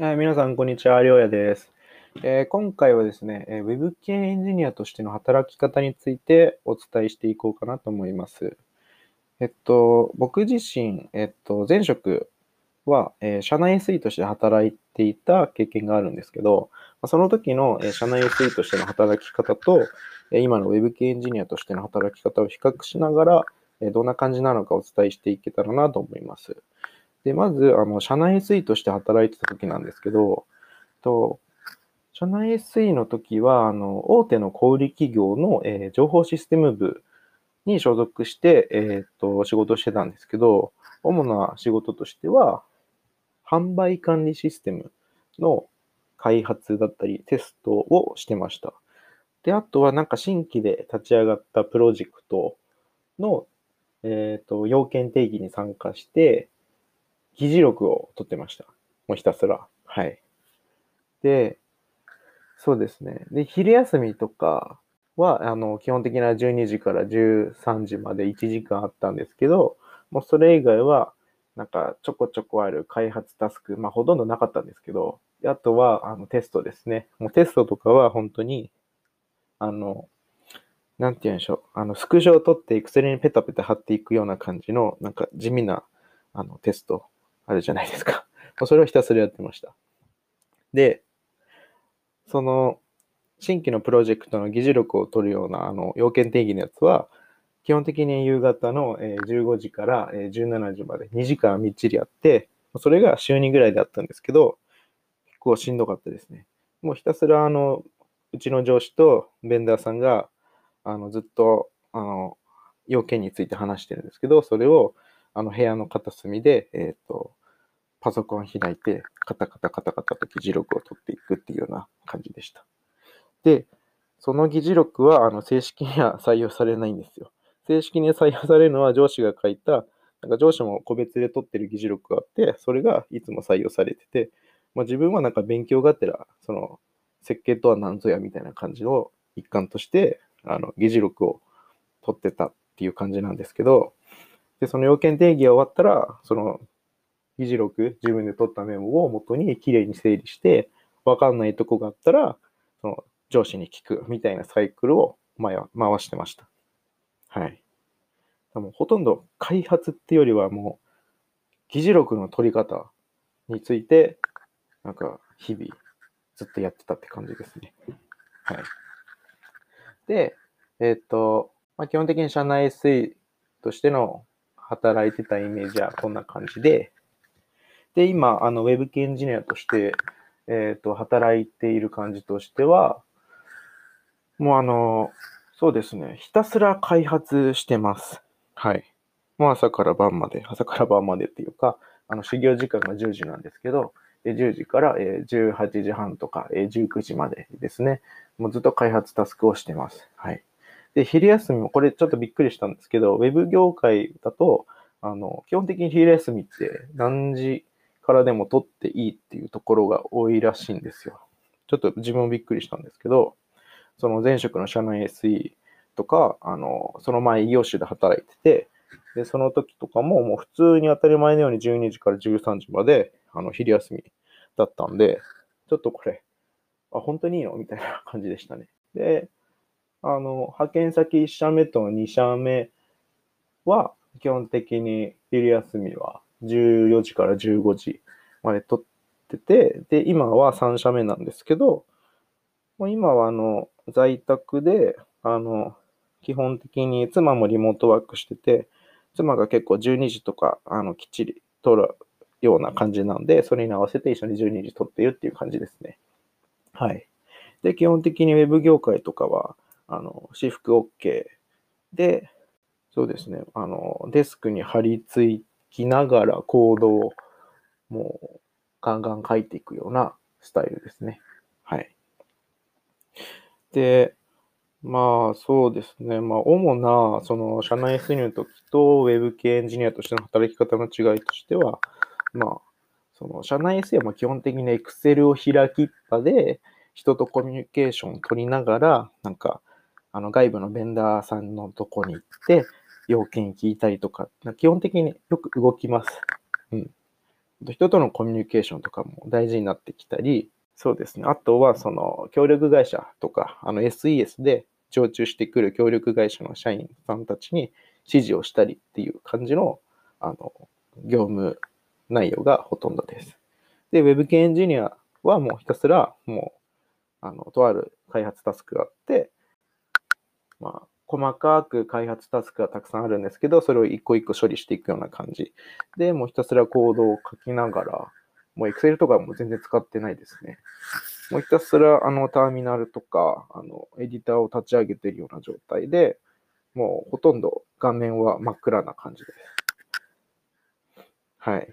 はい、皆さん、こんにちは。りょうやです。えー今回はですね、えー Web 系エンジニアとしての働き方についてお伝えしていこうかなと思います。えっと、僕自身、えっと、前職は、えー社内 SE として働いていた経験があるんですけど、その時の、えー社内 SE としての働き方と、えー今の Web 系エンジニアとしての働き方を比較しながら、えーどんな感じなのかお伝えしていけたらなと思います。で、まず、あの、社内 SE として働いてた時なんですけど、と、社内 SE の時は、あの、大手の小売企業の、えー情報システム部に所属して、えーっと、仕事してたんですけど、主な仕事としては、販売管理システムの開発だったり、テストをしてました。で、あとはなんか新規で立ち上がったプロジェクトの、えーっと、要件定義に参加して、議事録を取ってました。もうひたすら。はい。で、そうですね。で、昼休みとかは、あの、基本的な12時から13時まで1時間あったんですけど、もうそれ以外は、なんかちょこちょこある開発タスク、まあほとんどなかったんですけど、あとは、あの、テストですね。もうテストとかは本当に、あの、なんて言うんでしょう。あの、スクショを取って Excel にペタペタ貼っていくような感じの、なんか地味な、あの、テストあるじゃないですか。それをひたすらやってました。で、その、新規のプロジェクトの議事録を取るような、あの、要件定義のやつは、基本的に夕方の15時から17時まで2時間みっちりやって、それが週2ぐらいだったんですけど、結構しんどかったですね。もうひたすら、あの、うちの上司とベンダーさんが、あの、ずっと、あの、要件について話してるんですけど、それを、あの、部屋の片隅で、えっ、と、パソコン開いて、カタカタカタカタと議事録を取っていくっていうような感じでした。で、その議事録は、あの、正式には採用されないんですよ。正式に採用されるのは上司が書いた、なんか上司も個別で取ってる議事録があって、それがいつも採用されてて、まあ、自分はなんか勉強がてら、その、設計とは何ぞやみたいな感じの一環として、あの、議事録を取ってたっていう感じなんですけど、で、その要件定義が終わったら、その、議事録、自分で取ったメモを元にきれいに整理して、わかんないとこがあったら、その、上司に聞くみたいなサイクルを回回してました。はい。もほとんど開発ってよりはもう、議事録の取り方について、なんか日々ずっとやってたって感じですね。はい。で、えっ、と、まあ、基本的に社内 SE としての働いてたイメージはこんな感じで、で、今、あの、ウェブ系エンジニアとして、えっ、と、働いている感じとしては、もうあの、そうですね、ひたすら開発してます。はい。もう朝から晩まで、朝から晩までっていうか、あの、修行時間が10時なんですけど、10時から18時半とか19時までですね、もうずっと開発タスクをしてます。はい。で、昼休みも、これちょっとびっくりしたんですけど、ウェブ業界だと、あの、基本的に昼休みって何時からでも取っていいっていうところが多いらしいんですよ。ちょっと自分もびっくりしたんですけど、その前職の社内 SE とか、あの、その前異業種で働いてて、で、その時とかももう普通に当たり前のように12時から13時まで、あの、昼休みだったんで、ちょっとこれ、あ、本当にいいの？みたいな感じでしたね。で、あの、派遣先1社目と2社目は、基本的に昼休みは14時から15時まで取ってて、で、今は3社目なんですけど、もう今はあの、在宅で、あの、基本的に妻もリモートワークしてて、妻が結構12時とか、あの、きっちり取るような感じなんで、それに合わせて一緒に12時取っているっていう感じですね。はい。で、基本的にウェブ業界とかは、あの、私服 OK で、そうですね、あの、デスクに張り付きながらコードをもうガンガン書いていくようなスタイルですね。はい。で、まあそうですね、まあ主なその社内 SE の時とウェブ系エンジニアとしての働き方の違いとしては、まあ、その社内 SE はま基本的に Excel を開きっぱで人とコミュニケーションを取りながら、なんか、あの外部のベンダーさんのとこに行って、要件聞いたりとか、基本的によく動きます。うん。人とのコミュニケーションとかも大事になってきたり、そうですね。あとは、その、協力会社とか、あの、SES で常駐してくる協力会社の社員さんたちに指示をしたりっていう感じの、あの、業務内容がほとんどです。で、Web 系エンジニアはもうひたすら、もう、あの、とある開発タスクがあって、まあ、細かく開発タスクがたくさんあるんですけど、それを一個一個処理していくような感じ。で、もうひたすらコードを書きながら、もう Excel とかも全然使ってないですね。もうひたすらあのターミナルとか、あの、エディターを立ち上げてるような状態で、もうほとんど画面は真っ暗な感じです。はい。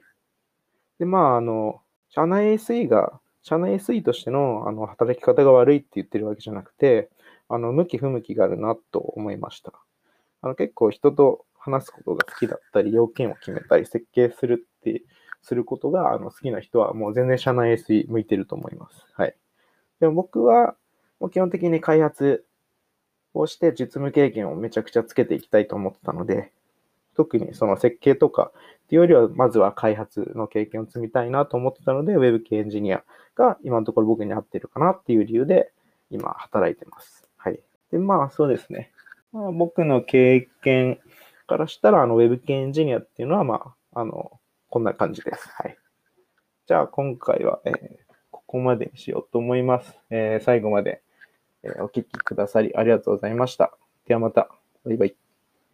で、まあ、あの、社内 SE が、社内 SE としてのあの働き方が悪いって言ってるわけじゃなくて、あの、向き不向きがあるなと思いました。あの、結構人と話すことが好きだったり、要件を決めたり、設計するって、することがあの好きな人はもう全然社内 SE 向いてると思います。はい。でも僕は、もう基本的に開発をして実務経験をめちゃくちゃつけていきたいと思ってたので、特にその設計とかっていうよりは、まずは開発の経験を積みたいなと思ってたので、Web 系エンジニアが今のところ僕に合ってるかなっていう理由で、今働いてます。で、まあそうですね。まあ、僕の経験からしたら、あの Web 系エンジニアっていうのは、まあ、あの、こんな感じです。はい。じゃあ今回は、えー、ここまでにしようと思います。えー、最後まで、えー、お聞きくださりありがとうございました。ではまた。バイバイ。